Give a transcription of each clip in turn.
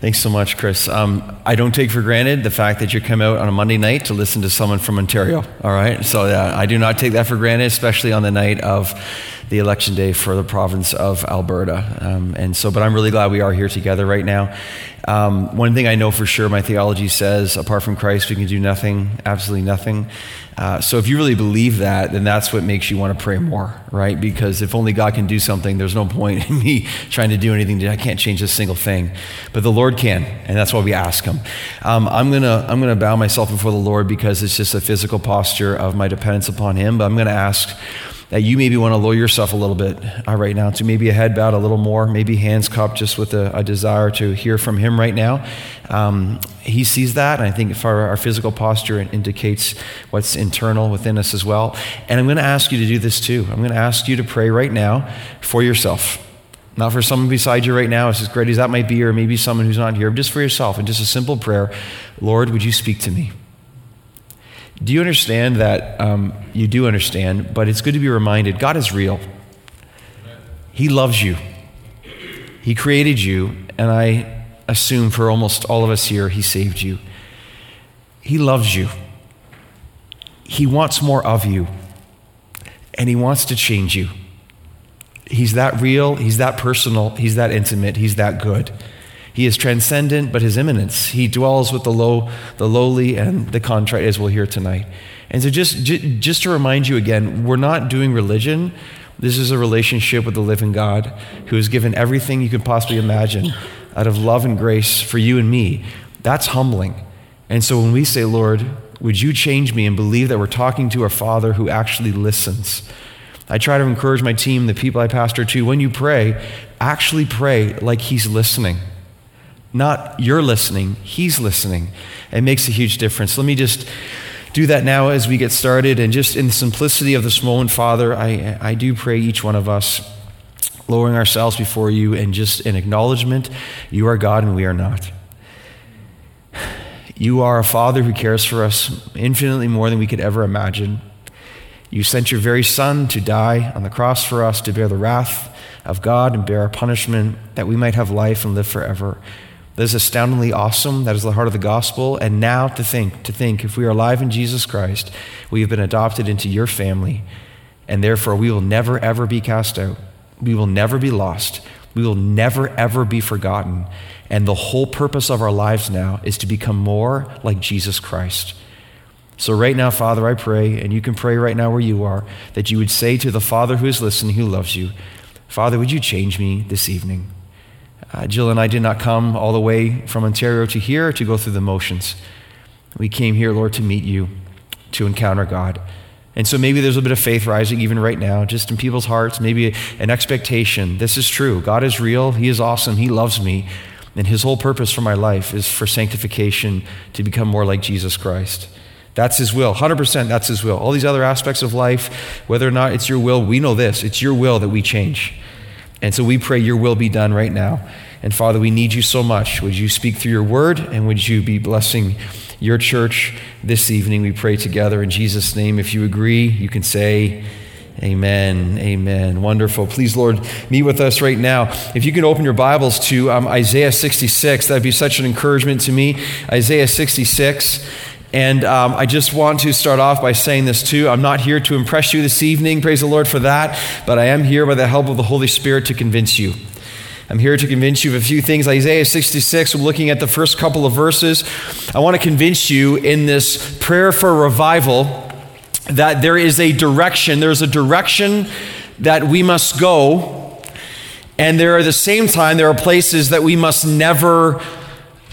Thanks so much, Chris. Um, I don't take for granted the fact that you come out on a Monday night to listen to someone from Ontario. All right, so uh, I do not take that for granted, especially on the night of the election day for the province of Alberta. Um, and so, but I'm really glad we are here together right now. Um, one thing I know for sure, my theology says, apart from Christ, we can do nothing, absolutely nothing. Uh, so if you really believe that, then that's what makes you want to pray more, right? Because if only God can do something, there's no point in me trying to do anything. I can't change a single thing, but the Lord can, and that's why we ask Him. Um, I'm gonna I'm gonna bow myself before the Lord because it's just a physical posture of my dependence upon Him. But I'm gonna ask that you maybe want to lower yourself a little bit uh, right now to maybe a head bowed a little more, maybe hands cupped just with a, a desire to hear from Him right now. Um, he sees that, and I think our, our physical posture indicates what's internal within us as well. And I'm going to ask you to do this too. I'm going to ask you to pray right now for yourself. Not for someone beside you right now, as great as that might be, or maybe someone who's not here, but just for yourself, and just a simple prayer Lord, would you speak to me? Do you understand that? Um, you do understand, but it's good to be reminded God is real. He loves you. He created you, and I assume for almost all of us here, He saved you. He loves you. He wants more of you, and He wants to change you. He's that real, He's that personal, He's that intimate, He's that good. He is transcendent, but his immanence. He dwells with the low, the lowly, and the contrite, as we'll hear tonight. And so, just, just to remind you again, we're not doing religion. This is a relationship with the living God who has given everything you could possibly imagine out of love and grace for you and me. That's humbling. And so, when we say, Lord, would you change me and believe that we're talking to a Father who actually listens? I try to encourage my team, the people I pastor to, when you pray, actually pray like He's listening. Not you're listening, He's listening. It makes a huge difference. Let me just do that now as we get started. And just in the simplicity of this moment, Father, I, I do pray each one of us lowering ourselves before you and just in acknowledgement you are God and we are not. You are a Father who cares for us infinitely more than we could ever imagine. You sent your very Son to die on the cross for us, to bear the wrath of God and bear our punishment, that we might have life and live forever. That is astoundingly awesome. That is the heart of the gospel. And now to think, to think, if we are alive in Jesus Christ, we have been adopted into your family, and therefore we will never, ever be cast out. We will never be lost. We will never, ever be forgotten. And the whole purpose of our lives now is to become more like Jesus Christ. So, right now, Father, I pray, and you can pray right now where you are, that you would say to the Father who is listening, who loves you, Father, would you change me this evening? Uh, Jill and I did not come all the way from Ontario to here to go through the motions. We came here, Lord, to meet you, to encounter God. And so maybe there's a bit of faith rising even right now, just in people's hearts, maybe an expectation. This is true. God is real. He is awesome. He loves me. And his whole purpose for my life is for sanctification to become more like Jesus Christ. That's his will. 100% that's his will. All these other aspects of life, whether or not it's your will, we know this. It's your will that we change. And so we pray your will be done right now. And Father, we need you so much. Would you speak through your word and would you be blessing your church this evening? We pray together in Jesus' name. If you agree, you can say, Amen. Amen. Wonderful. Please, Lord, meet with us right now. If you can open your Bibles to um, Isaiah 66, that'd be such an encouragement to me. Isaiah 66. And um, I just want to start off by saying this too. I'm not here to impress you this evening, praise the Lord for that, but I am here by the help of the Holy Spirit to convince you. I'm here to convince you of a few things. Isaiah 66, we're looking at the first couple of verses. I want to convince you in this prayer for revival that there is a direction, there's a direction that we must go, and there are at the same time, there are places that we must never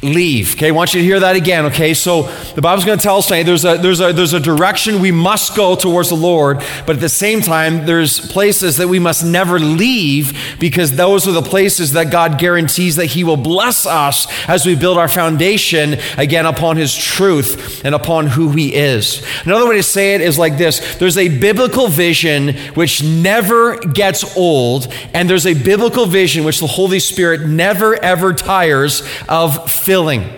leave. Okay, I want you to hear that again. Okay, so the Bible's going to tell us tonight there's a, there's, a, there's a direction we must go towards the Lord, but at the same time, there's places that we must never leave because those are the places that God guarantees that He will bless us as we build our foundation again upon His truth and upon who He is. Another way to say it is like this there's a biblical vision which never gets old, and there's a biblical vision which the Holy Spirit never ever tires of fulfilling.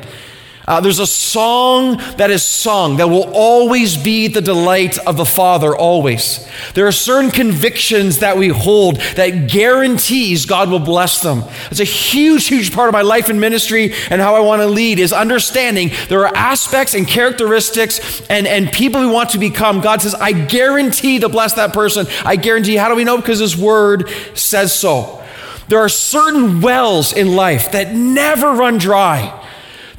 Uh, there's a song that is sung that will always be the delight of the Father, always. There are certain convictions that we hold that guarantees God will bless them. It's a huge, huge part of my life and ministry and how I want to lead is understanding there are aspects and characteristics and, and people we want to become. God says, I guarantee to bless that person. I guarantee. How do we know? Because His Word says so. There are certain wells in life that never run dry.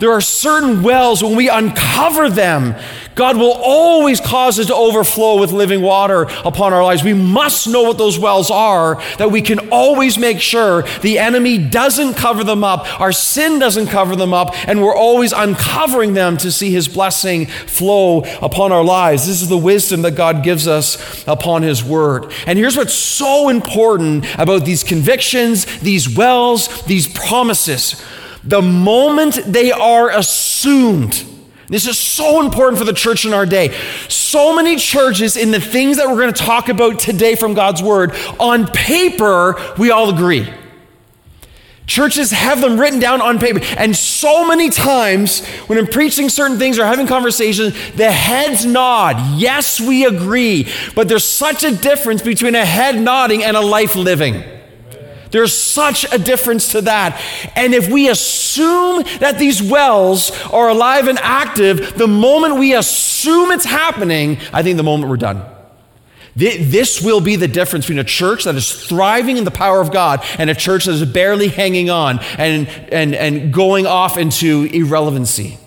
There are certain wells, when we uncover them, God will always cause it to overflow with living water upon our lives. We must know what those wells are, that we can always make sure the enemy doesn't cover them up, our sin doesn't cover them up, and we're always uncovering them to see his blessing flow upon our lives. This is the wisdom that God gives us upon his word. And here's what's so important about these convictions, these wells, these promises the moment they are assumed. This is so important for the church in our day. So many churches, in the things that we're going to talk about today from God's Word, on paper, we all agree. Churches have them written down on paper. And so many times, when I'm preaching certain things or having conversations, the heads nod. Yes, we agree. But there's such a difference between a head nodding and a life living. There's such a difference to that. And if we assume that these wells are alive and active, the moment we assume it's happening, I think the moment we're done. This will be the difference between a church that is thriving in the power of God and a church that is barely hanging on and, and, and going off into irrelevancy.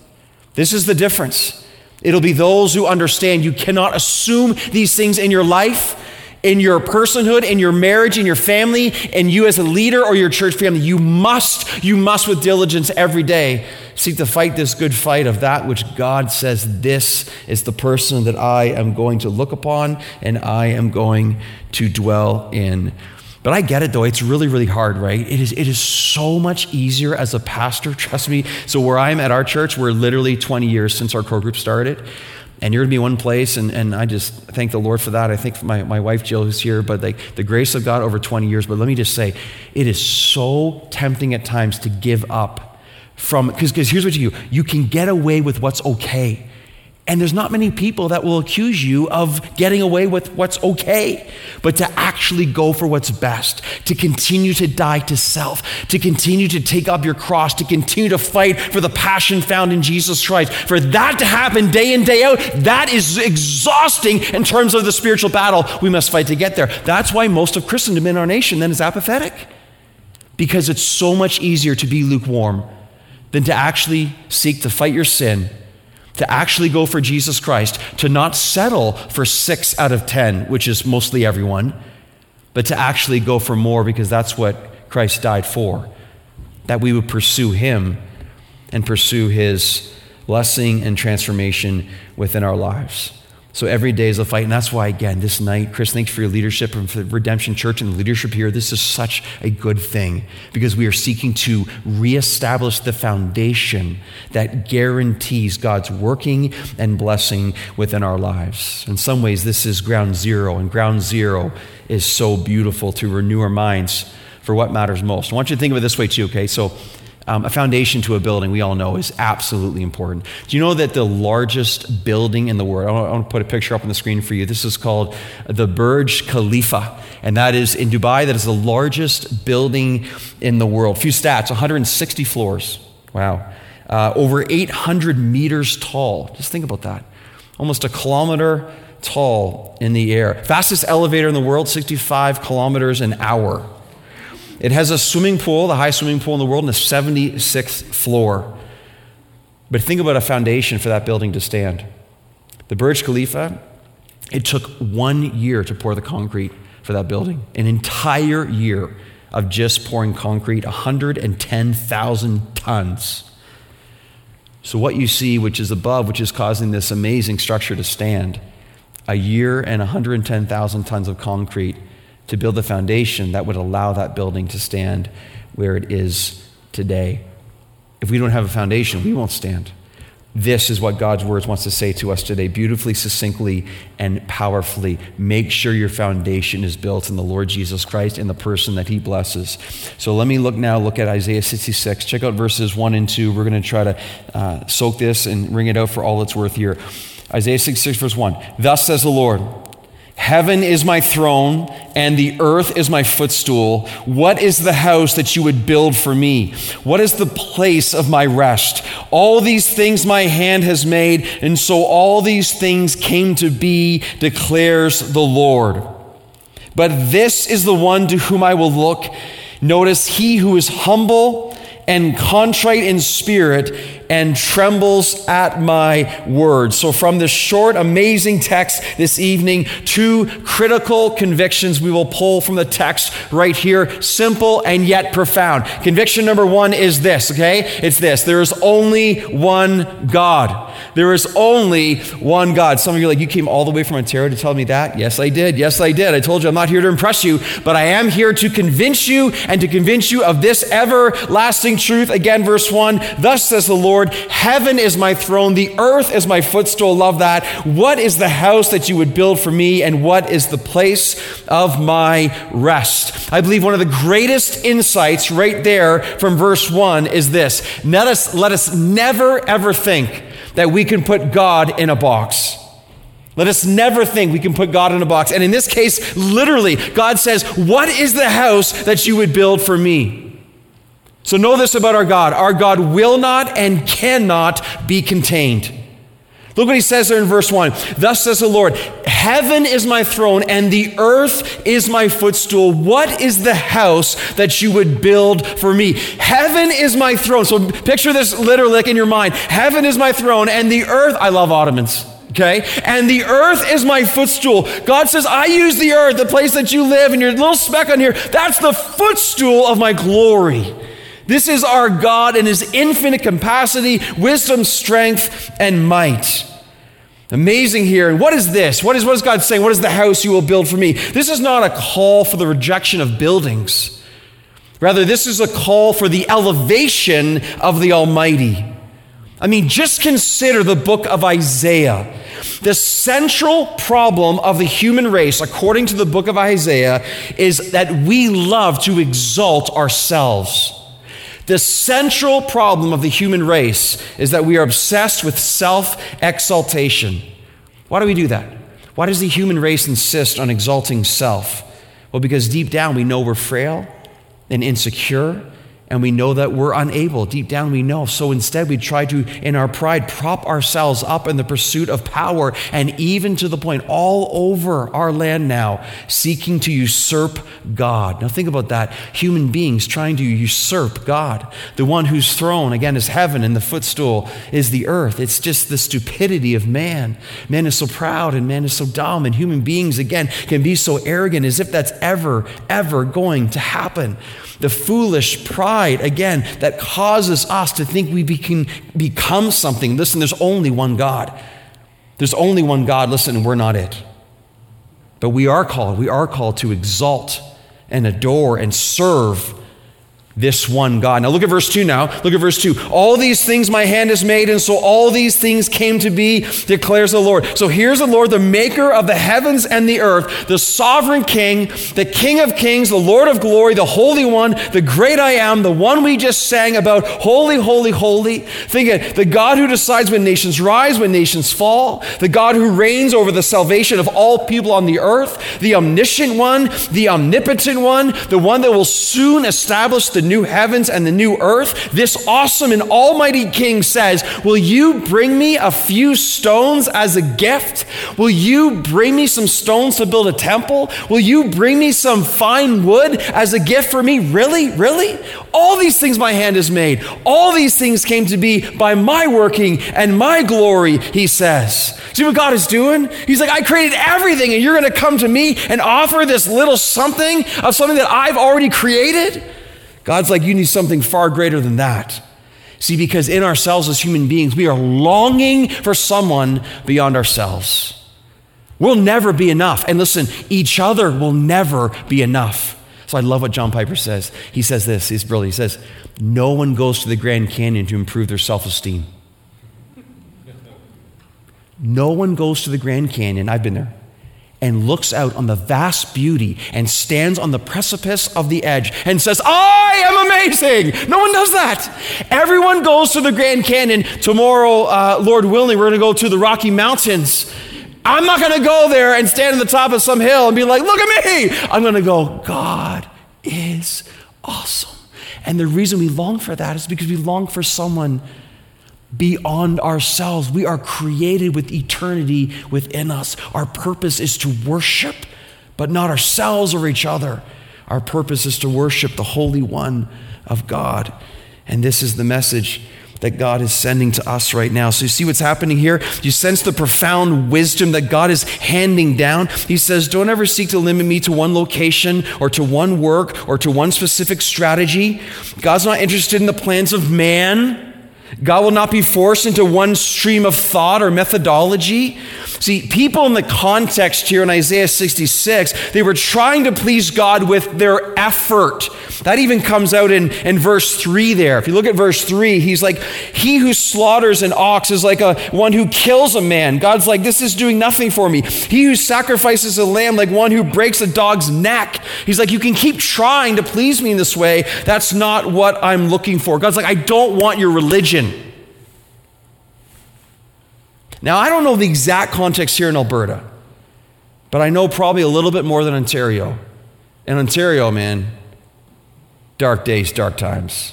This is the difference. It'll be those who understand you cannot assume these things in your life in your personhood, in your marriage, in your family, and you as a leader or your church family, you must, you must with diligence every day seek to fight this good fight of that which God says this is the person that I am going to look upon and I am going to dwell in. But I get it though, it's really, really hard, right? It is, it is so much easier as a pastor, trust me. So, where I'm at our church, we're literally 20 years since our core group started and you're going to be one place and, and i just thank the lord for that. I think my, my wife jill who's here but like the grace of god over 20 years but let me just say it is so tempting at times to give up from because here's what you do. You can get away with what's okay and there's not many people that will accuse you of getting away with what's okay, but to actually go for what's best, to continue to die to self, to continue to take up your cross, to continue to fight for the passion found in Jesus Christ. For that to happen day in, day out, that is exhausting in terms of the spiritual battle we must fight to get there. That's why most of Christendom in our nation then is apathetic, because it's so much easier to be lukewarm than to actually seek to fight your sin to actually go for Jesus Christ, to not settle for six out of 10, which is mostly everyone, but to actually go for more because that's what Christ died for. That we would pursue Him and pursue His blessing and transformation within our lives. So every day is a fight. And that's why, again, this night, Chris, thanks for your leadership and for Redemption Church and the leadership here. This is such a good thing because we are seeking to reestablish the foundation that guarantees God's working and blessing within our lives. In some ways, this is ground zero, and ground zero is so beautiful to renew our minds for what matters most. I want you to think of it this way, too, okay? So, um, a foundation to a building, we all know, is absolutely important. Do you know that the largest building in the world, I want to put a picture up on the screen for you. This is called the Burj Khalifa, and that is in Dubai. That is the largest building in the world. A few stats 160 floors. Wow. Uh, over 800 meters tall. Just think about that. Almost a kilometer tall in the air. Fastest elevator in the world, 65 kilometers an hour. It has a swimming pool, the highest swimming pool in the world, on the 76th floor. But think about a foundation for that building to stand. The Burj Khalifa, it took one year to pour the concrete for that building, an entire year of just pouring concrete, 110,000 tons. So, what you see, which is above, which is causing this amazing structure to stand, a year and 110,000 tons of concrete to build the foundation that would allow that building to stand where it is today. If we don't have a foundation, we won't stand. This is what God's words wants to say to us today, beautifully, succinctly, and powerfully. Make sure your foundation is built in the Lord Jesus Christ and the person that he blesses. So let me look now, look at Isaiah 66. Check out verses 1 and 2. We're going to try to uh, soak this and wring it out for all it's worth here. Isaiah 66, verse 1. Thus says the Lord. Heaven is my throne, and the earth is my footstool. What is the house that you would build for me? What is the place of my rest? All these things my hand has made, and so all these things came to be, declares the Lord. But this is the one to whom I will look. Notice he who is humble and contrite in spirit and trembles at my word. So, from this short, amazing text this evening, two critical convictions we will pull from the text right here, simple and yet profound. Conviction number one is this, okay? It's this there is only one God. There is only one God. Some of you are like, you came all the way from Ontario to tell me that? Yes, I did. Yes, I did. I told you I'm not here to impress you, but I am here to convince you and to convince you of this everlasting truth. Again, verse 1 Thus says the Lord, Heaven is my throne, the earth is my footstool. Love that. What is the house that you would build for me, and what is the place of my rest? I believe one of the greatest insights right there from verse 1 is this. Let us, let us never, ever think that we can put God in a box. Let us never think we can put God in a box. And in this case, literally, God says, What is the house that you would build for me? So know this about our God our God will not and cannot be contained. Look what he says there in verse 1. Thus says the Lord, Heaven is my throne, and the earth is my footstool. What is the house that you would build for me? Heaven is my throne. So picture this literally like in your mind. Heaven is my throne, and the earth, I love ottomans. Okay? And the earth is my footstool. God says, I use the earth, the place that you live, and your little speck on here, that's the footstool of my glory. This is our God in his infinite capacity, wisdom, strength, and might. Amazing here. And what is this? What is, what is God saying? What is the house you will build for me? This is not a call for the rejection of buildings. Rather, this is a call for the elevation of the Almighty. I mean, just consider the book of Isaiah. The central problem of the human race, according to the book of Isaiah, is that we love to exalt ourselves. The central problem of the human race is that we are obsessed with self exaltation. Why do we do that? Why does the human race insist on exalting self? Well, because deep down we know we're frail and insecure and we know that we're unable. Deep down, we know. So instead, we try to, in our pride, prop ourselves up in the pursuit of power, and even to the point all over our land now, seeking to usurp God. Now, think about that. Human beings trying to usurp God. The one whose throne, again, is heaven, and the footstool is the earth. It's just the stupidity of man. Man is so proud, and man is so dumb, and human beings, again, can be so arrogant as if that's ever, ever going to happen the foolish pride, again, that causes us to think we can become something. Listen, there's only one God. There's only one God. Listen, we're not it. But we are called, we are called to exalt and adore and serve this one God. Now look at verse 2 now. Look at verse 2. All these things my hand has made, and so all these things came to be, declares the Lord. So here's the Lord, the maker of the heavens and the earth, the sovereign king, the king of kings, the Lord of glory, the holy one, the great I am, the one we just sang about, holy, holy, holy. Think it, the God who decides when nations rise, when nations fall, the God who reigns over the salvation of all people on the earth, the omniscient one, the omnipotent one, the one that will soon establish the new heavens and the new earth, this awesome and almighty king says, Will you bring me a few stones as a gift? Will you bring me some stones to build a temple? Will you bring me some fine wood as a gift for me? Really? Really? All these things my hand has made. All these things came to be by my working and my glory, he says. See what God is doing? He's like, I created everything, and you're going to come to me and offer this little something of something that I've already created? God's like, you need something far greater than that. See, because in ourselves as human beings, we are longing for someone beyond ourselves. We'll never be enough. And listen, each other will never be enough. So I love what John Piper says. He says this, he's brilliant. He says, No one goes to the Grand Canyon to improve their self esteem. No one goes to the Grand Canyon, I've been there, and looks out on the vast beauty and stands on the precipice of the edge and says, I am amazing. No one does that. Everyone goes to the Grand Canyon. Tomorrow, uh, Lord willing, we're going to go to the Rocky Mountains. I'm not going to go there and stand on the top of some hill and be like, look at me. I'm going to go, God is awesome. And the reason we long for that is because we long for someone beyond ourselves. We are created with eternity within us. Our purpose is to worship, but not ourselves or each other. Our purpose is to worship the Holy One of God. And this is the message that God is sending to us right now. So you see what's happening here? You sense the profound wisdom that God is handing down. He says, Don't ever seek to limit me to one location or to one work or to one specific strategy. God's not interested in the plans of man. God will not be forced into one stream of thought or methodology. See, people in the context here in Isaiah 66, they were trying to please God with their effort. That even comes out in, in verse 3 there. If you look at verse 3, he's like, He who slaughters an ox is like a one who kills a man. God's like, This is doing nothing for me. He who sacrifices a lamb, like one who breaks a dog's neck. He's like, You can keep trying to please me in this way. That's not what I'm looking for. God's like, I don't want your religion. Now, I don't know the exact context here in Alberta, but I know probably a little bit more than Ontario. In Ontario, man, dark days, dark times.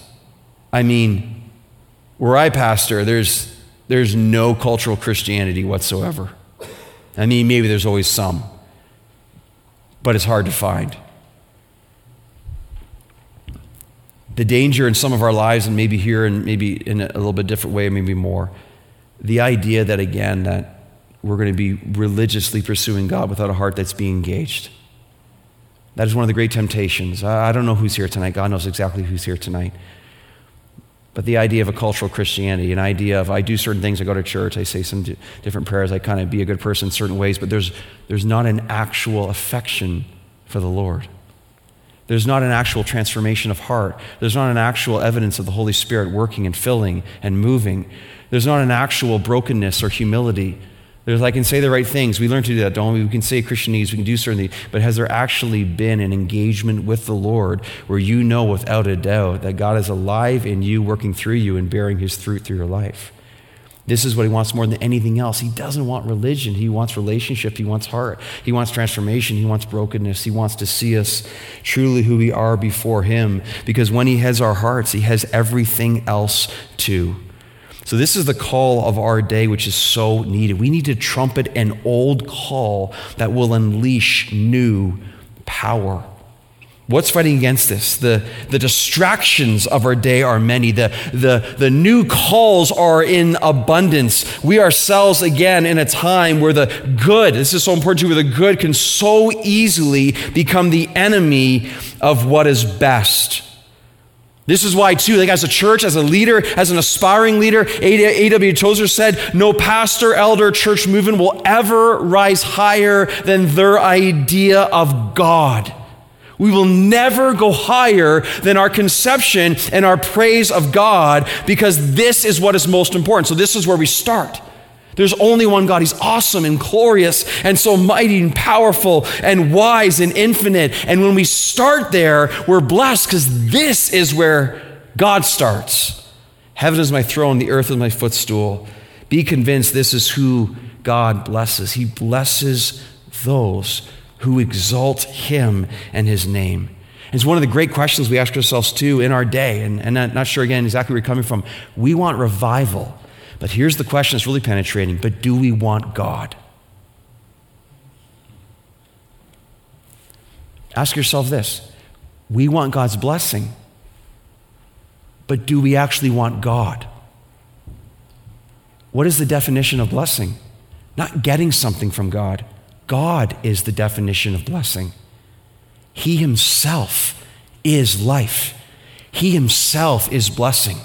I mean, where I pastor, there's, there's no cultural Christianity whatsoever. I mean, maybe there's always some, but it's hard to find. The danger in some of our lives, and maybe here and maybe in a little bit different way, maybe more, the idea that, again, that we're going to be religiously pursuing God without a heart that's being engaged. That is one of the great temptations. I don't know who's here tonight. God knows exactly who's here tonight. But the idea of a cultural Christianity, an idea of I do certain things, I go to church, I say some different prayers, I kind of be a good person in certain ways, but there's, there's not an actual affection for the Lord. There's not an actual transformation of heart. There's not an actual evidence of the Holy Spirit working and filling and moving. There's not an actual brokenness or humility. There's, I can say the right things. We learn to do that, don't we? We can say Christianese, we can do certain things. But has there actually been an engagement with the Lord where you know without a doubt that God is alive in you, working through you, and bearing his fruit through your life? This is what he wants more than anything else. He doesn't want religion. He wants relationship. He wants heart. He wants transformation. He wants brokenness. He wants to see us truly who we are before him. Because when he has our hearts, he has everything else too. So, this is the call of our day, which is so needed. We need to trumpet an old call that will unleash new power. What's fighting against this? The, the distractions of our day are many. The, the, the new calls are in abundance. We ourselves, again, in a time where the good, this is so important too, where the good can so easily become the enemy of what is best. This is why, too, like as a church, as a leader, as an aspiring leader, A.W. Tozer said, no pastor, elder, church movement will ever rise higher than their idea of God. We will never go higher than our conception and our praise of God because this is what is most important. So, this is where we start. There's only one God. He's awesome and glorious and so mighty and powerful and wise and infinite. And when we start there, we're blessed because this is where God starts. Heaven is my throne, the earth is my footstool. Be convinced this is who God blesses. He blesses those who exalt him and his name. It's one of the great questions we ask ourselves too in our day, and, and I'm not sure again exactly where you're coming from. We want revival. But here's the question that's really penetrating but do we want God? Ask yourself this we want God's blessing, but do we actually want God? What is the definition of blessing? Not getting something from God. God is the definition of blessing. He Himself is life, He Himself is blessing.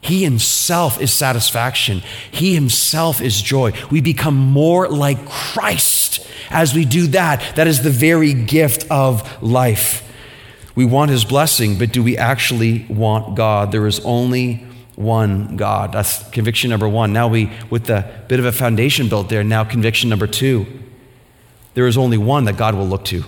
He himself is satisfaction. He himself is joy. We become more like Christ as we do that. That is the very gift of life. We want his blessing, but do we actually want God? There is only one God. That's conviction number one. Now we, with the bit of a foundation built there, now conviction number two. There is only one that God will look to.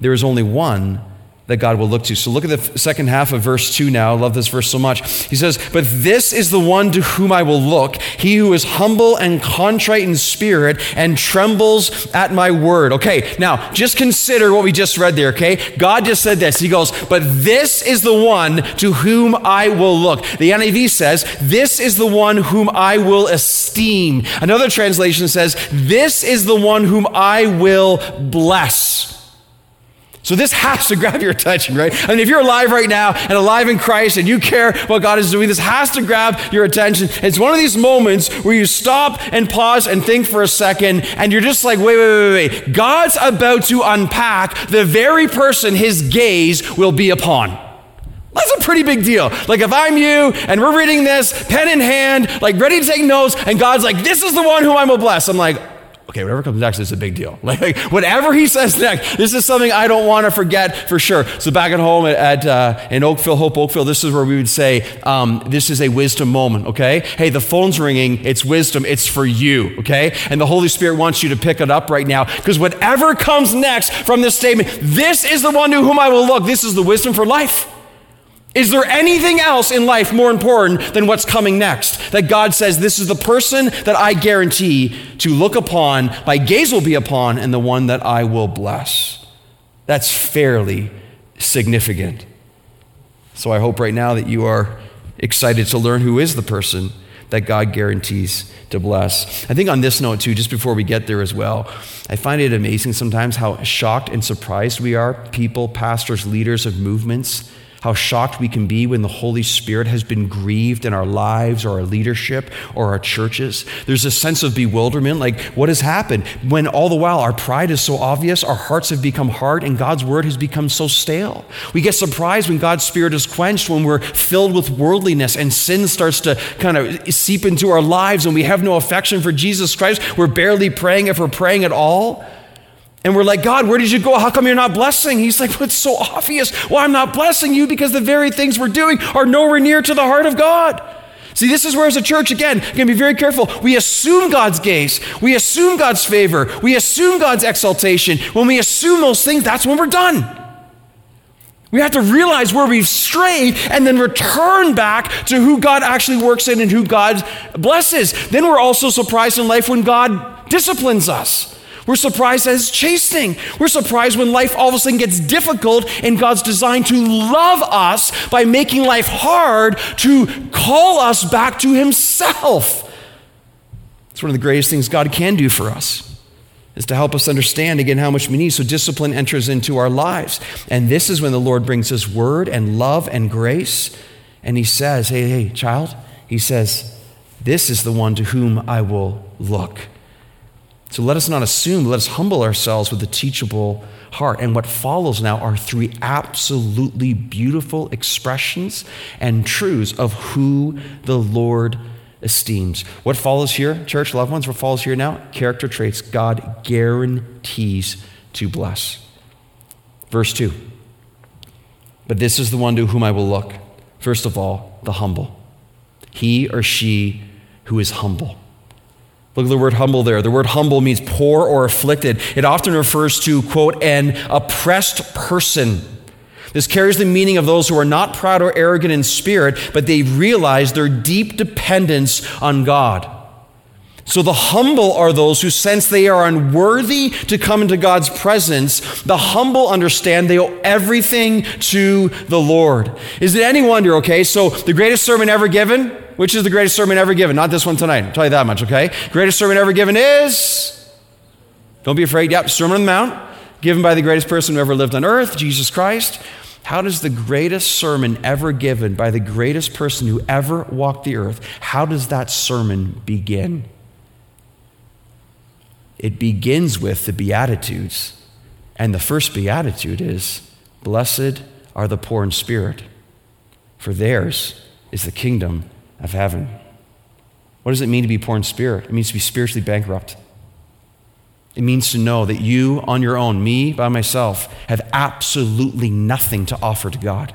There is only one that God will look to. So look at the second half of verse 2 now. I love this verse so much. He says, But this is the one to whom I will look, he who is humble and contrite in spirit and trembles at my word. Okay, now just consider what we just read there, okay? God just said this. He goes, But this is the one to whom I will look. The NIV says, This is the one whom I will esteem. Another translation says, This is the one whom I will bless. So this has to grab your attention, right? I mean, if you're alive right now and alive in Christ and you care what God is doing, this has to grab your attention. It's one of these moments where you stop and pause and think for a second, and you're just like, wait, wait, wait, wait. God's about to unpack the very person his gaze will be upon. That's a pretty big deal. Like if I'm you and we're reading this, pen in hand, like ready to take notes, and God's like, this is the one whom I will bless. I'm like, Okay, whatever comes next is a big deal. Like, whatever he says next, this is something I don't want to forget for sure. So back at home at, at uh, in Oakville, Hope Oakville, this is where we would say, um, this is a wisdom moment. Okay, hey, the phone's ringing. It's wisdom. It's for you. Okay, and the Holy Spirit wants you to pick it up right now because whatever comes next from this statement, this is the one to whom I will look. This is the wisdom for life. Is there anything else in life more important than what's coming next? That God says, This is the person that I guarantee to look upon, my gaze will be upon, and the one that I will bless. That's fairly significant. So I hope right now that you are excited to learn who is the person that God guarantees to bless. I think on this note, too, just before we get there as well, I find it amazing sometimes how shocked and surprised we are, people, pastors, leaders of movements how shocked we can be when the Holy Spirit has been grieved in our lives or our leadership or our churches. There's a sense of bewilderment like, what has happened? When all the while our pride is so obvious, our hearts have become hard, and God's word has become so stale. We get surprised when God's Spirit is quenched, when we're filled with worldliness and sin starts to kind of seep into our lives and we have no affection for Jesus Christ. We're barely praying if we're praying at all. And we're like, God, where did you go? How come you're not blessing? He's like, well, it's so obvious. Well, I'm not blessing you because the very things we're doing are nowhere near to the heart of God. See, this is where, as a church, again, going to be very careful. We assume God's gaze, we assume God's favor, we assume God's exaltation. When we assume those things, that's when we're done. We have to realize where we've strayed and then return back to who God actually works in and who God blesses. Then we're also surprised in life when God disciplines us. We're surprised as chastening. We're surprised when life all of a sudden gets difficult and God's designed to love us by making life hard to call us back to Himself. It's one of the greatest things God can do for us is to help us understand again how much we need. So discipline enters into our lives. And this is when the Lord brings his word and love and grace. And he says, Hey, hey, child, he says, This is the one to whom I will look. So let us not assume, let us humble ourselves with a teachable heart. And what follows now are three absolutely beautiful expressions and truths of who the Lord esteems. What follows here, church, loved ones, what follows here now? Character traits God guarantees to bless. Verse 2. But this is the one to whom I will look. First of all, the humble. He or she who is humble. Look at the word humble there. The word humble means poor or afflicted. It often refers to, quote, an oppressed person. This carries the meaning of those who are not proud or arrogant in spirit, but they realize their deep dependence on God. So the humble are those who sense they are unworthy to come into God's presence. The humble understand they owe everything to the Lord. Is it any wonder, okay? So the greatest sermon ever given, which is the greatest sermon ever given? Not this one tonight. I'll tell you that much, okay? Greatest sermon ever given is, don't be afraid, yep, Sermon on the Mount, given by the greatest person who ever lived on earth, Jesus Christ. How does the greatest sermon ever given by the greatest person who ever walked the earth, how does that sermon begin? It begins with the Beatitudes. And the first Beatitude is Blessed are the poor in spirit, for theirs is the kingdom of heaven. What does it mean to be poor in spirit? It means to be spiritually bankrupt. It means to know that you on your own, me by myself, have absolutely nothing to offer to God.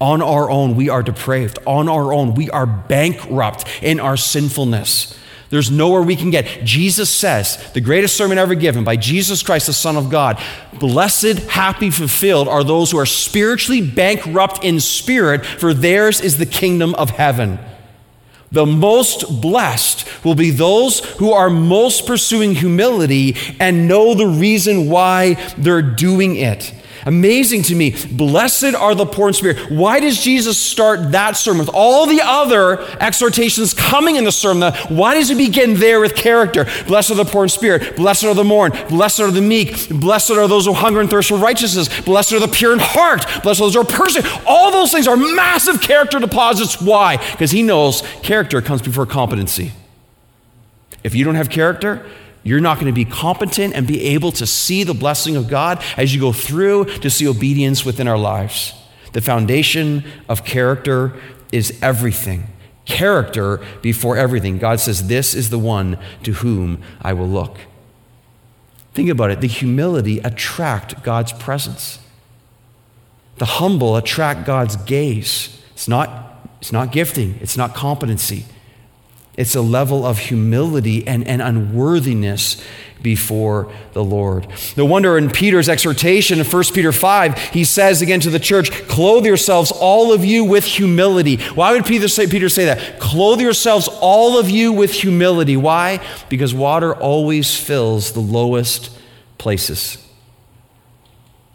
On our own, we are depraved. On our own, we are bankrupt in our sinfulness. There's nowhere we can get. Jesus says, the greatest sermon ever given by Jesus Christ, the Son of God Blessed, happy, fulfilled are those who are spiritually bankrupt in spirit, for theirs is the kingdom of heaven. The most blessed will be those who are most pursuing humility and know the reason why they're doing it. Amazing to me. Blessed are the poor in spirit. Why does Jesus start that sermon with all the other exhortations coming in the sermon? Why does he begin there with character? Blessed are the poor in spirit. Blessed are the mourn. Blessed are the meek. Blessed are those who hunger and thirst for righteousness. Blessed are the pure in heart. Blessed are those who are persecuted. All those things are massive character deposits. Why? Because he knows character comes before competency. If you don't have character, you're not going to be competent and be able to see the blessing of God as you go through to see obedience within our lives. The foundation of character is everything. Character before everything. God says, This is the one to whom I will look. Think about it. The humility attract God's presence. The humble attract God's gaze. It's not, it's not gifting, it's not competency. It's a level of humility and, and unworthiness before the Lord. No wonder in Peter's exhortation in 1 Peter 5, he says again to the church, Clothe yourselves, all of you, with humility. Why would Peter say, Peter say that? Clothe yourselves, all of you, with humility. Why? Because water always fills the lowest places.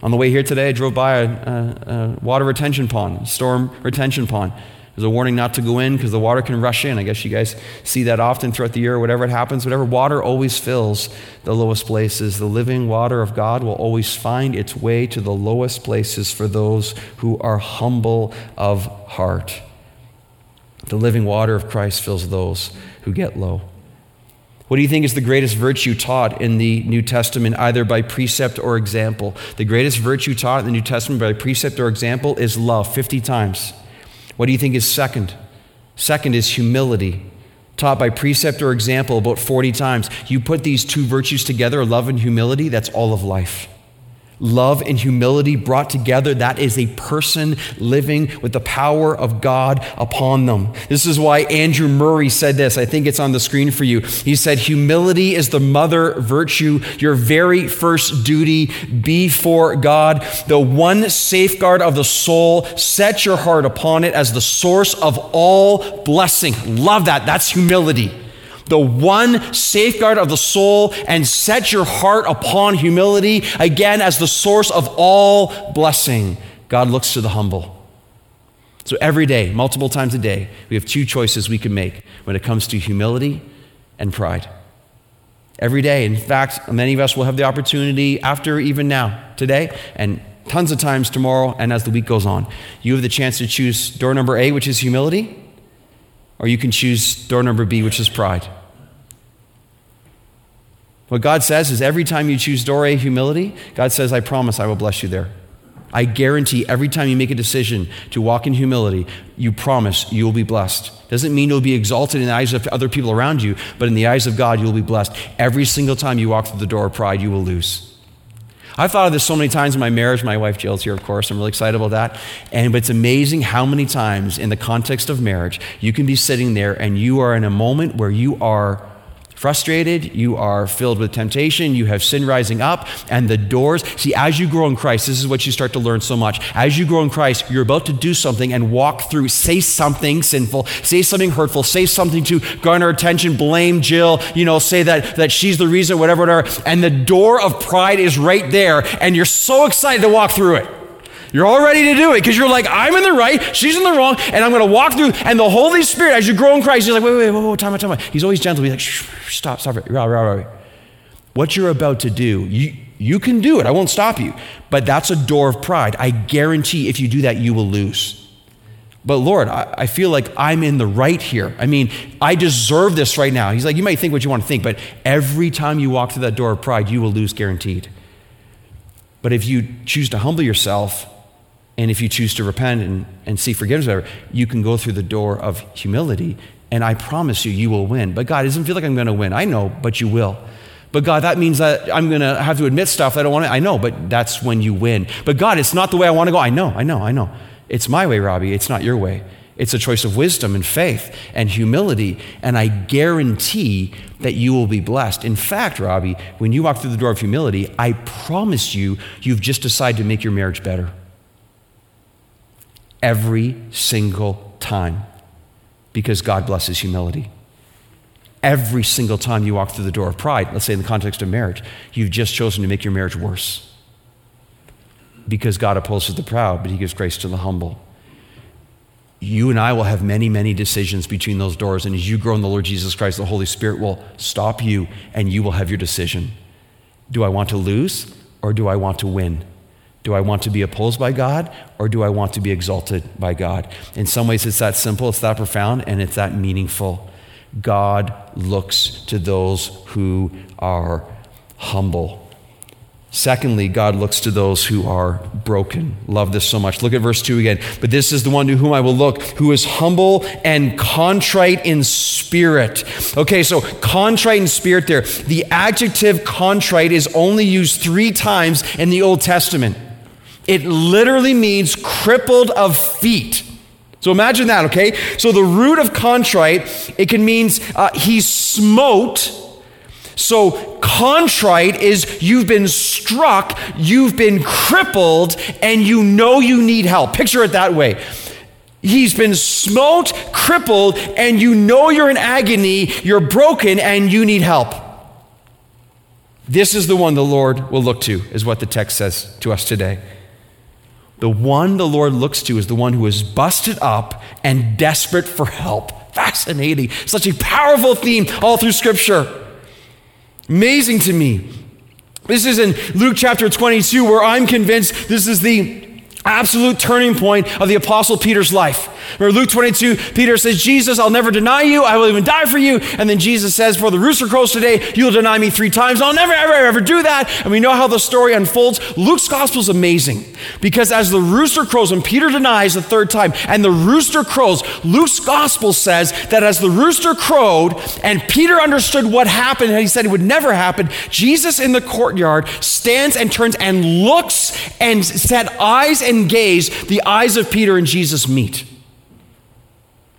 On the way here today, I drove by a, a, a water retention pond, storm retention pond. There's a warning not to go in because the water can rush in. I guess you guys see that often throughout the year, whatever it happens, whatever water always fills the lowest places. The living water of God will always find its way to the lowest places for those who are humble of heart. The living water of Christ fills those who get low. What do you think is the greatest virtue taught in the New Testament, either by precept or example? The greatest virtue taught in the New Testament by precept or example is love, 50 times. What do you think is second? Second is humility, taught by precept or example about 40 times. You put these two virtues together, love and humility, that's all of life love and humility brought together, that is a person living with the power of God upon them. This is why Andrew Murray said this. I think it's on the screen for you. He said, Humility is the mother virtue, your very first duty before God, the one safeguard of the soul. Set your heart upon it as the source of all blessing. Love that. That's humility the one safeguard of the soul, and set your heart upon humility, again, as the source of all blessing. God looks to the humble. So every day, multiple times a day, we have two choices we can make when it comes to humility and pride. Every day. In fact, many of us will have the opportunity after even now, today, and tons of times tomorrow, and as the week goes on. You have the chance to choose door number A, which is humility, or you can choose door number B, which is pride. What God says is every time you choose door A, humility, God says, I promise I will bless you there. I guarantee every time you make a decision to walk in humility, you promise you will be blessed. Doesn't mean you'll be exalted in the eyes of other people around you, but in the eyes of God, you'll be blessed. Every single time you walk through the door of pride, you will lose. I've thought of this so many times in my marriage. My wife Jill's here, of course. I'm really excited about that. And but it's amazing how many times in the context of marriage you can be sitting there and you are in a moment where you are frustrated, you are filled with temptation, you have sin rising up, and the doors. See, as you grow in Christ, this is what you start to learn so much. As you grow in Christ, you're about to do something and walk through, say something sinful, say something hurtful, say something to garner attention, blame Jill, you know, say that, that she's the reason, whatever, whatever. And the door of pride is right there, and you're so excited to walk through it. You're all ready to do it because you're like, I'm in the right, she's in the wrong, and I'm going to walk through. And the Holy Spirit, as you grow in Christ, He's like, wait, wait, wait, wait, wait time out, time out. He's always gentle. He's like, shh, stop, stop it. Rah, rah, rah. What you're about to do, you, you can do it. I won't stop you. But that's a door of pride. I guarantee if you do that, you will lose. But Lord, I, I, feel like I'm in the right here. I mean, I deserve this right now. He's like, you might think what you want to think, but every time you walk through that door of pride, you will lose guaranteed. But if you choose to humble yourself and if you choose to repent and, and seek forgiveness, whatever, you can go through the door of humility. And I promise you, you will win. But God, it doesn't feel like I'm going to win. I know, but you will. But God, that means that I'm going to have to admit stuff that I don't want to. I know, but that's when you win. But God, it's not the way I want to go. I know, I know, I know. It's my way, Robbie. It's not your way. It's a choice of wisdom and faith and humility, and I guarantee that you will be blessed. In fact, Robbie, when you walk through the door of humility, I promise you, you've just decided to make your marriage better. Every single time, because God blesses humility. Every single time you walk through the door of pride, let's say in the context of marriage, you've just chosen to make your marriage worse. Because God opposes the proud, but He gives grace to the humble you and I will have many, many decisions between those doors. And as you grow in the Lord Jesus Christ, the Holy Spirit will stop you and you will have your decision. Do I want to lose or do I want to win? Do I want to be opposed by God or do I want to be exalted by God? In some ways, it's that simple, it's that profound, and it's that meaningful. God looks to those who are humble. Secondly, God looks to those who are broken. Love this so much. Look at verse 2 again. But this is the one to whom I will look, who is humble and contrite in spirit. Okay, so contrite in spirit there. The adjective contrite is only used three times in the Old Testament. It literally means crippled of feet. So imagine that, okay? So the root of contrite, it can mean uh, he smote so, contrite is you've been struck, you've been crippled, and you know you need help. Picture it that way. He's been smote, crippled, and you know you're in agony, you're broken, and you need help. This is the one the Lord will look to, is what the text says to us today. The one the Lord looks to is the one who is busted up and desperate for help. Fascinating. Such a powerful theme all through Scripture. Amazing to me. This is in Luke chapter 22, where I'm convinced this is the absolute turning point of the Apostle Peter's life. Remember Luke 22, Peter says, Jesus, I'll never deny you. I will even die for you. And then Jesus says, For the rooster crows today, you'll deny me three times. I'll never, ever, ever do that. And we know how the story unfolds. Luke's gospel is amazing because as the rooster crows, and Peter denies the third time, and the rooster crows, Luke's gospel says that as the rooster crowed and Peter understood what happened, and he said it would never happen, Jesus in the courtyard stands and turns and looks and set eyes and gaze, the eyes of Peter and Jesus meet.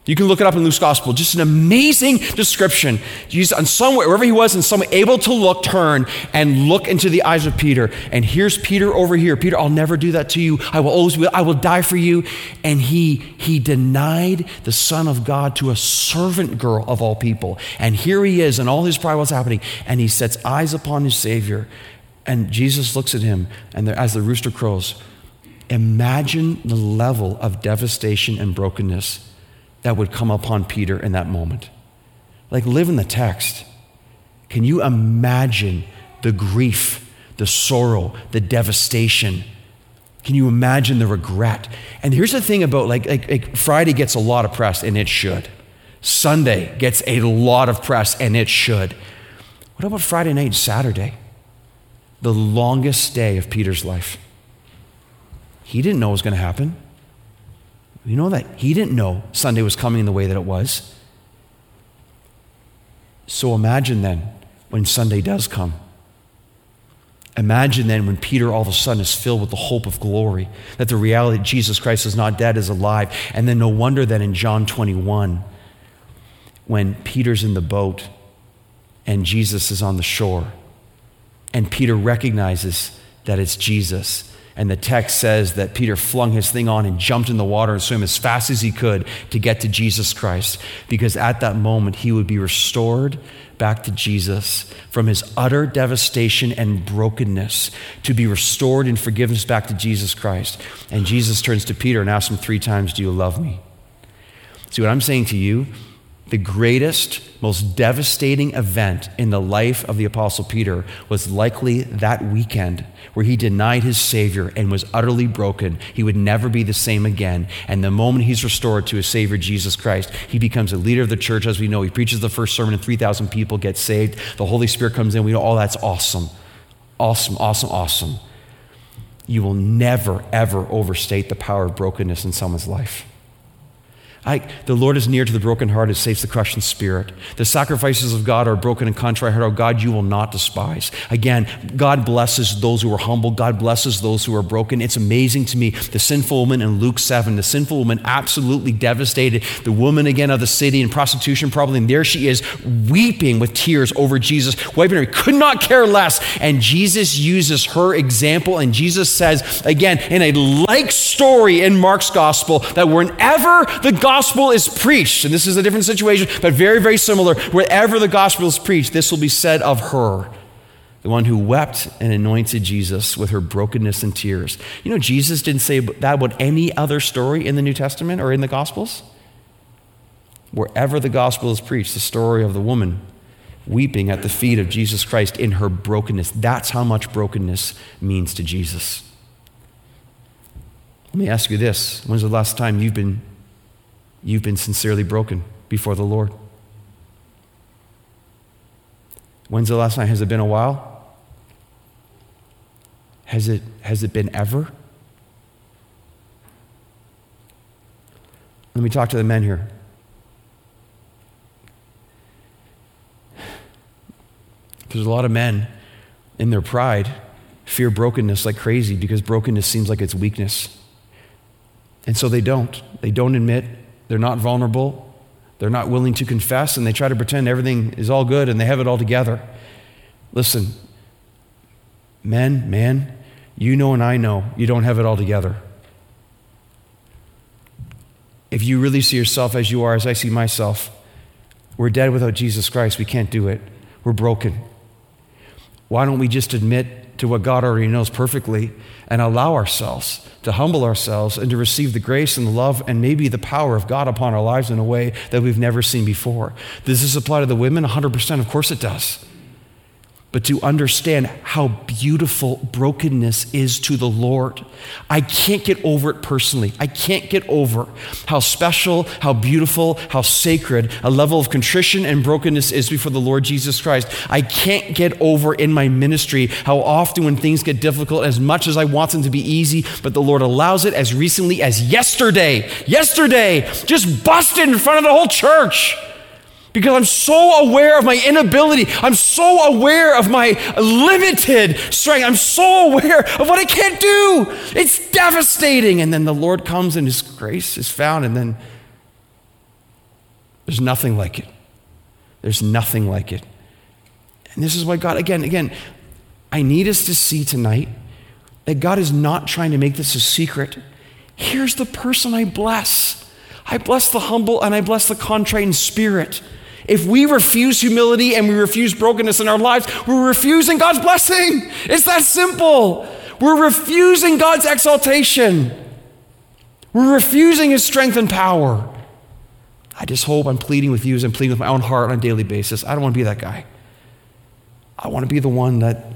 You can look it up in Luke's gospel. Just an amazing description. Jesus, on somewhere, wherever he was, and someone able to look, turn, and look into the eyes of Peter. And here's Peter over here. Peter, I'll never do that to you. I will always be, I will die for you. And he he denied the Son of God to a servant girl of all people. And here he is, and all his pride was happening. And he sets eyes upon his Savior. And Jesus looks at him, and there, as the rooster crows, imagine the level of devastation and brokenness that would come upon Peter in that moment. Like, live in the text. Can you imagine the grief, the sorrow, the devastation? Can you imagine the regret? And here's the thing about like, like, like, Friday gets a lot of press, and it should. Sunday gets a lot of press, and it should. What about Friday night, Saturday? The longest day of Peter's life. He didn't know what was going to happen. You know that he didn't know Sunday was coming the way that it was. So imagine then when Sunday does come. Imagine then when Peter all of a sudden is filled with the hope of glory, that the reality that Jesus Christ is not dead, is alive. And then no wonder that in John 21, when Peter's in the boat and Jesus is on the shore, and Peter recognizes that it's Jesus and the text says that Peter flung his thing on and jumped in the water and swam as fast as he could to get to Jesus Christ, because at that moment he would be restored back to Jesus from his utter devastation and brokenness to be restored in forgiveness back to Jesus Christ. And Jesus turns to Peter and asks him three times, Do you love me? See what I'm saying to you? The greatest, most devastating event in the life of the Apostle Peter was likely that weekend where he denied his Savior and was utterly broken. He would never be the same again. And the moment he's restored to his Savior, Jesus Christ, he becomes a leader of the church. As we know, he preaches the first sermon and 3,000 people get saved. The Holy Spirit comes in. We know all that's awesome. Awesome, awesome, awesome. You will never, ever overstate the power of brokenness in someone's life. The Lord is near to the broken heart; brokenhearted, saves the crushed in spirit. The sacrifices of God are broken and contrite heart. Oh, God, you will not despise. Again, God blesses those who are humble. God blesses those who are broken. It's amazing to me. The sinful woman in Luke 7, the sinful woman absolutely devastated. The woman again of the city in prostitution, probably, and there she is weeping with tears over Jesus, wiping her, could not care less. And Jesus uses her example, and Jesus says, again, in a like story in Mark's gospel, that whenever the gospel gospel is preached, and this is a different situation, but very, very similar, wherever the gospel is preached, this will be said of her, the one who wept and anointed Jesus with her brokenness and tears. You know, Jesus didn't say that about any other story in the New Testament or in the gospels. Wherever the gospel is preached, the story of the woman weeping at the feet of Jesus Christ in her brokenness. That's how much brokenness means to Jesus. Let me ask you this when's the last time you've been you've been sincerely broken before the Lord. When's the last time? Has it been a while? Has it, has it been ever? Let me talk to the men here. There's a lot of men in their pride fear brokenness like crazy because brokenness seems like it's weakness. And so they don't. They don't admit they're not vulnerable. They're not willing to confess, and they try to pretend everything is all good and they have it all together. Listen, men, man, you know and I know you don't have it all together. If you really see yourself as you are, as I see myself, we're dead without Jesus Christ. We can't do it. We're broken. Why don't we just admit to what God already knows perfectly and allow ourselves to humble ourselves and to receive the grace and the love and maybe the power of God upon our lives in a way that we've never seen before. Does this apply to the women? 100%. Of course it does but to understand how beautiful brokenness is to the Lord. I can't get over it personally. I can't get over how special, how beautiful, how sacred a level of contrition and brokenness is before the Lord Jesus Christ. I can't get over in my ministry how often when things get difficult, as much as I want them to be easy, but the Lord allows it as recently as yesterday, yesterday, just busted in front of the whole church because I'm so aware of my inability. I'm so aware of my limited strength. I'm so aware of what I can't do. It's devastating. And then the Lord comes and His grace is found, and then there's nothing like it. There's nothing like it. And this is why God, again, again, I need us to see tonight that God is not trying to make this a secret. Here's the person I bless. I bless the humble and I bless the contrite in spirit. If we refuse humility and we refuse brokenness in our lives, we're refusing God's blessing. It's that simple. We're refusing God's exaltation. We're refusing His strength and power. I just hope I'm pleading with you as I'm pleading with my own heart on a daily basis. I don't want to be that guy. I want to be the one that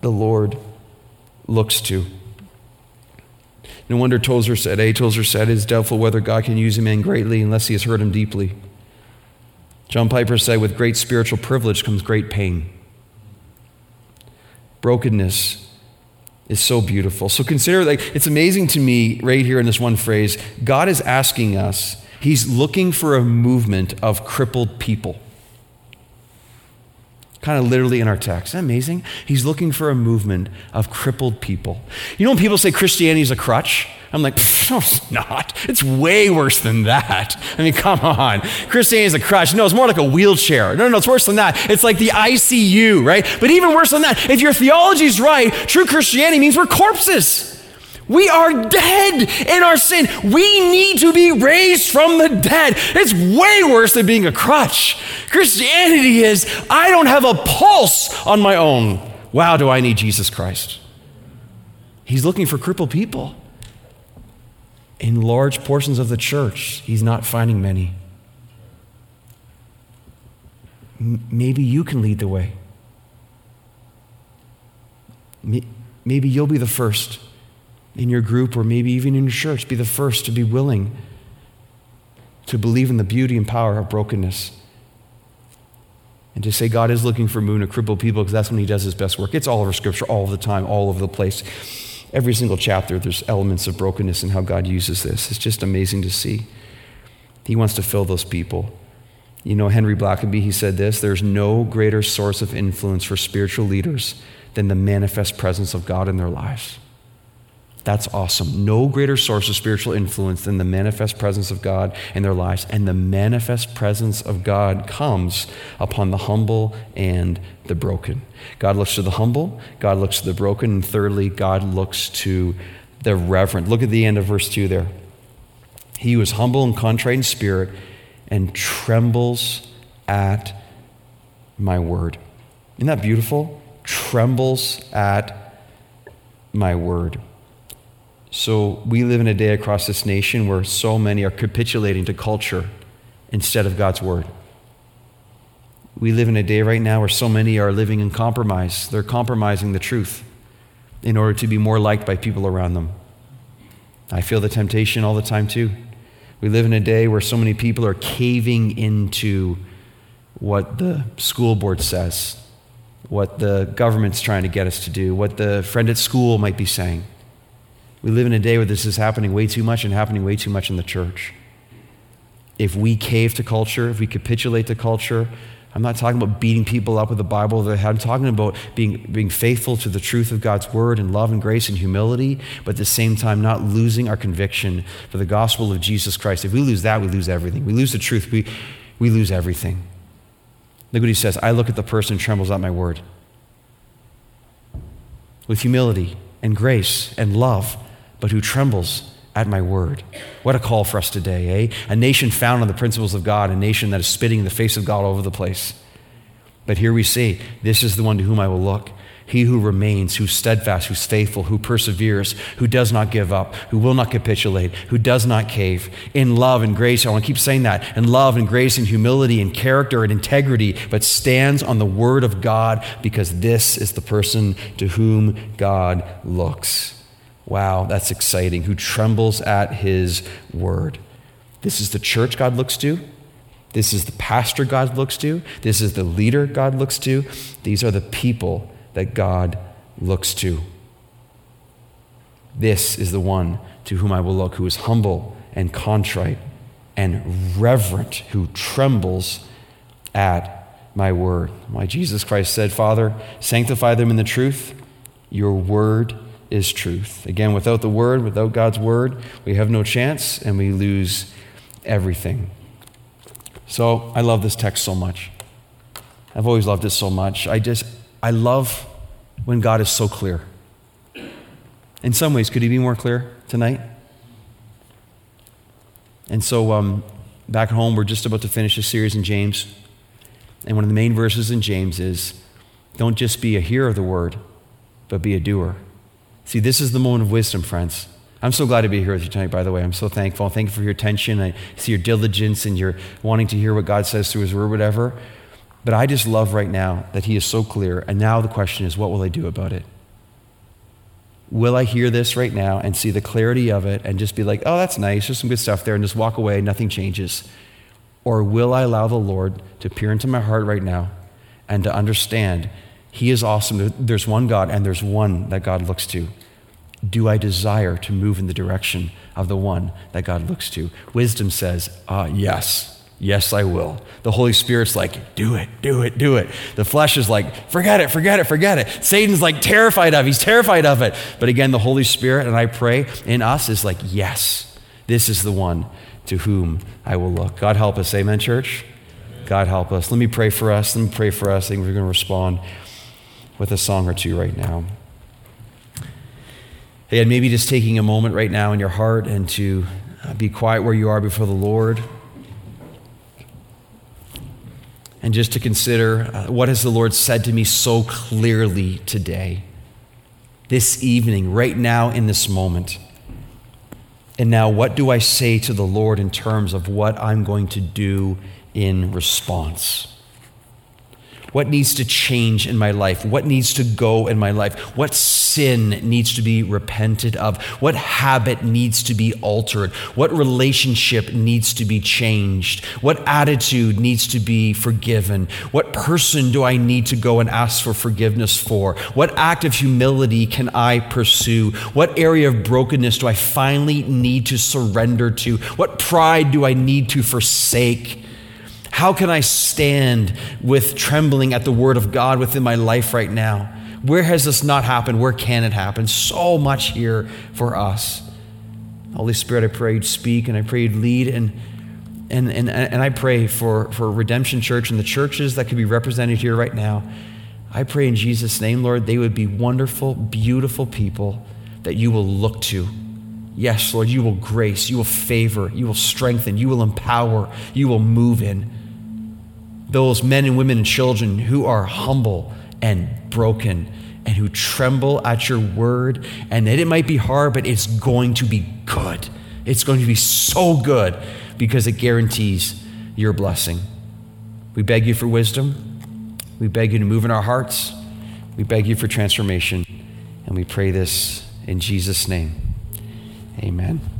the Lord looks to. No wonder Tozer said, A. Tozer said, it's doubtful whether God can use a man greatly unless he has hurt him deeply. John Piper said, with great spiritual privilege comes great pain. Brokenness is so beautiful. So consider, like, it's amazing to me right here in this one phrase God is asking us, He's looking for a movement of crippled people kind of literally in our text. Amazing? He's looking for a movement of crippled people. You know when people say Christianity is a crutch? I'm like, no, it's not. It's way worse than that. I mean, come on. Christianity is a crutch. No, it's more like a wheelchair. No, no, it's worse than that. It's like the ICU, right? But even worse than that, if your theology is right, true Christianity means we're corpses. We are dead in our sin. We need to be raised from the dead. It's way worse than being a crutch. Christianity is I don't have a pulse on my own. Wow, do I need Jesus Christ? He's looking for crippled people. In large portions of the church, he's not finding many. M- maybe you can lead the way. Maybe you'll be the first in your group or maybe even in your church, be the first to be willing to believe in the beauty and power of brokenness. And to say God is looking for moon of crippled people because that's when he does his best work. It's all over scripture, all the time, all over the place. Every single chapter, there's elements of brokenness and how God uses this. It's just amazing to see. He wants to fill those people. You know, Henry Blackaby, he said this there's no greater source of influence for spiritual leaders than the manifest presence of God in their lives. That's awesome. No greater source of spiritual influence than the manifest presence of God in their lives. And the manifest presence of God comes upon the humble and the broken. God looks to the humble, God looks to the broken, and thirdly, God looks to the reverent. Look at the end of verse 2 there. He was humble and contrite in spirit and trembles at my word. Isn't that beautiful? Trembles at my word. So we live in a day across this nation where so many are capitulating to culture instead of God's word. We live in a day right now where so many are living in compromise. They're compromising the truth in order to be more liked by people around them. I feel the temptation all the time too. We live in a day where so many people are caving into what the school board says, what the government's trying to get us to do, what the friend at school might be saying. We live in a day where this is happening way too much and happening way too much in the church. If we cave to culture, if we capitulate to culture, I'm not talking about beating people up with the Bible. That I'm talking about being, being faithful to the truth of God's word and love and grace and humility, but at the same time, not losing our conviction for the gospel of Jesus Christ. If we lose that, we lose everything. We lose the truth, we, we lose everything. Look what he says I look at the person and trembles at my word. With humility and grace and love, but who trembles at my word. What a call for us today, eh? A nation found on the principles of God, a nation that is spitting in the face of God all over the place. But here we see, this is the one to whom I will look. He who remains, who's steadfast, who's faithful, who perseveres, who does not give up, who will not capitulate, who does not cave. In love and grace, I want to keep saying that, in love and grace and humility and character and integrity, but stands on the word of God because this is the person to whom God looks. Wow, that's exciting. Who trembles at his word. This is the church God looks to. This is the pastor God looks to. This is the leader God looks to. These are the people that God looks to. This is the one to whom I will look, who is humble and contrite and reverent, who trembles at my word. Why Jesus Christ said, Father, sanctify them in the truth. Your word is truth. Again, without the Word, without God's Word, we have no chance and we lose everything. So I love this text so much. I've always loved it so much. I just, I love when God is so clear. In some ways, could He be more clear tonight? And so, um, back home, we're just about to finish a series in James. And one of the main verses in James is don't just be a hearer of the word, but be a doer. See, this is the moment of wisdom, friends. I'm so glad to be here with you tonight, by the way. I'm so thankful. Thank you for your attention. I see your diligence and your wanting to hear what God says through His Word, whatever. But I just love right now that He is so clear. And now the question is, what will I do about it? Will I hear this right now and see the clarity of it and just be like, oh, that's nice, there's some good stuff there, and just walk away, nothing changes? Or will I allow the Lord to peer into my heart right now and to understand he is awesome. There's one God, and there's one that God looks to. Do I desire to move in the direction of the one that God looks to? Wisdom says, uh, yes. Yes, I will. The Holy Spirit's like, do it, do it, do it. The flesh is like, forget it, forget it, forget it. Satan's like terrified of it. He's terrified of it. But again, the Holy Spirit, and I pray in us, is like, yes, this is the one to whom I will look. God help us. Amen, church? God help us. Let me pray for us. Let me pray for us. I think we're going to respond with a song or two right now. And maybe just taking a moment right now in your heart and to uh, be quiet where you are before the Lord. And just to consider uh, what has the Lord said to me so clearly today, this evening, right now in this moment. And now, what do I say to the Lord in terms of what I'm going to do in response? What needs to change in my life? What needs to go in my life? What sin needs to be repented of? What habit needs to be altered? What relationship needs to be changed? What attitude needs to be forgiven? What person do I need to go and ask for forgiveness for? What act of humility can I pursue? What area of brokenness do I finally need to surrender to? What pride do I need to forsake? How can I stand with trembling at the word of God within my life right now? Where has this not happened? Where can it happen? So much here for us. Holy Spirit, I pray you'd speak and I pray you'd lead and and, and, and I pray for, for Redemption Church and the churches that could be represented here right now. I pray in Jesus' name, Lord, they would be wonderful, beautiful people that you will look to. Yes, Lord, you will grace, you will favor, you will strengthen, you will empower, you will move in those men and women and children who are humble and broken and who tremble at your word. And that it might be hard, but it's going to be good. It's going to be so good because it guarantees your blessing. We beg you for wisdom. We beg you to move in our hearts. We beg you for transformation. And we pray this in Jesus' name. Amen.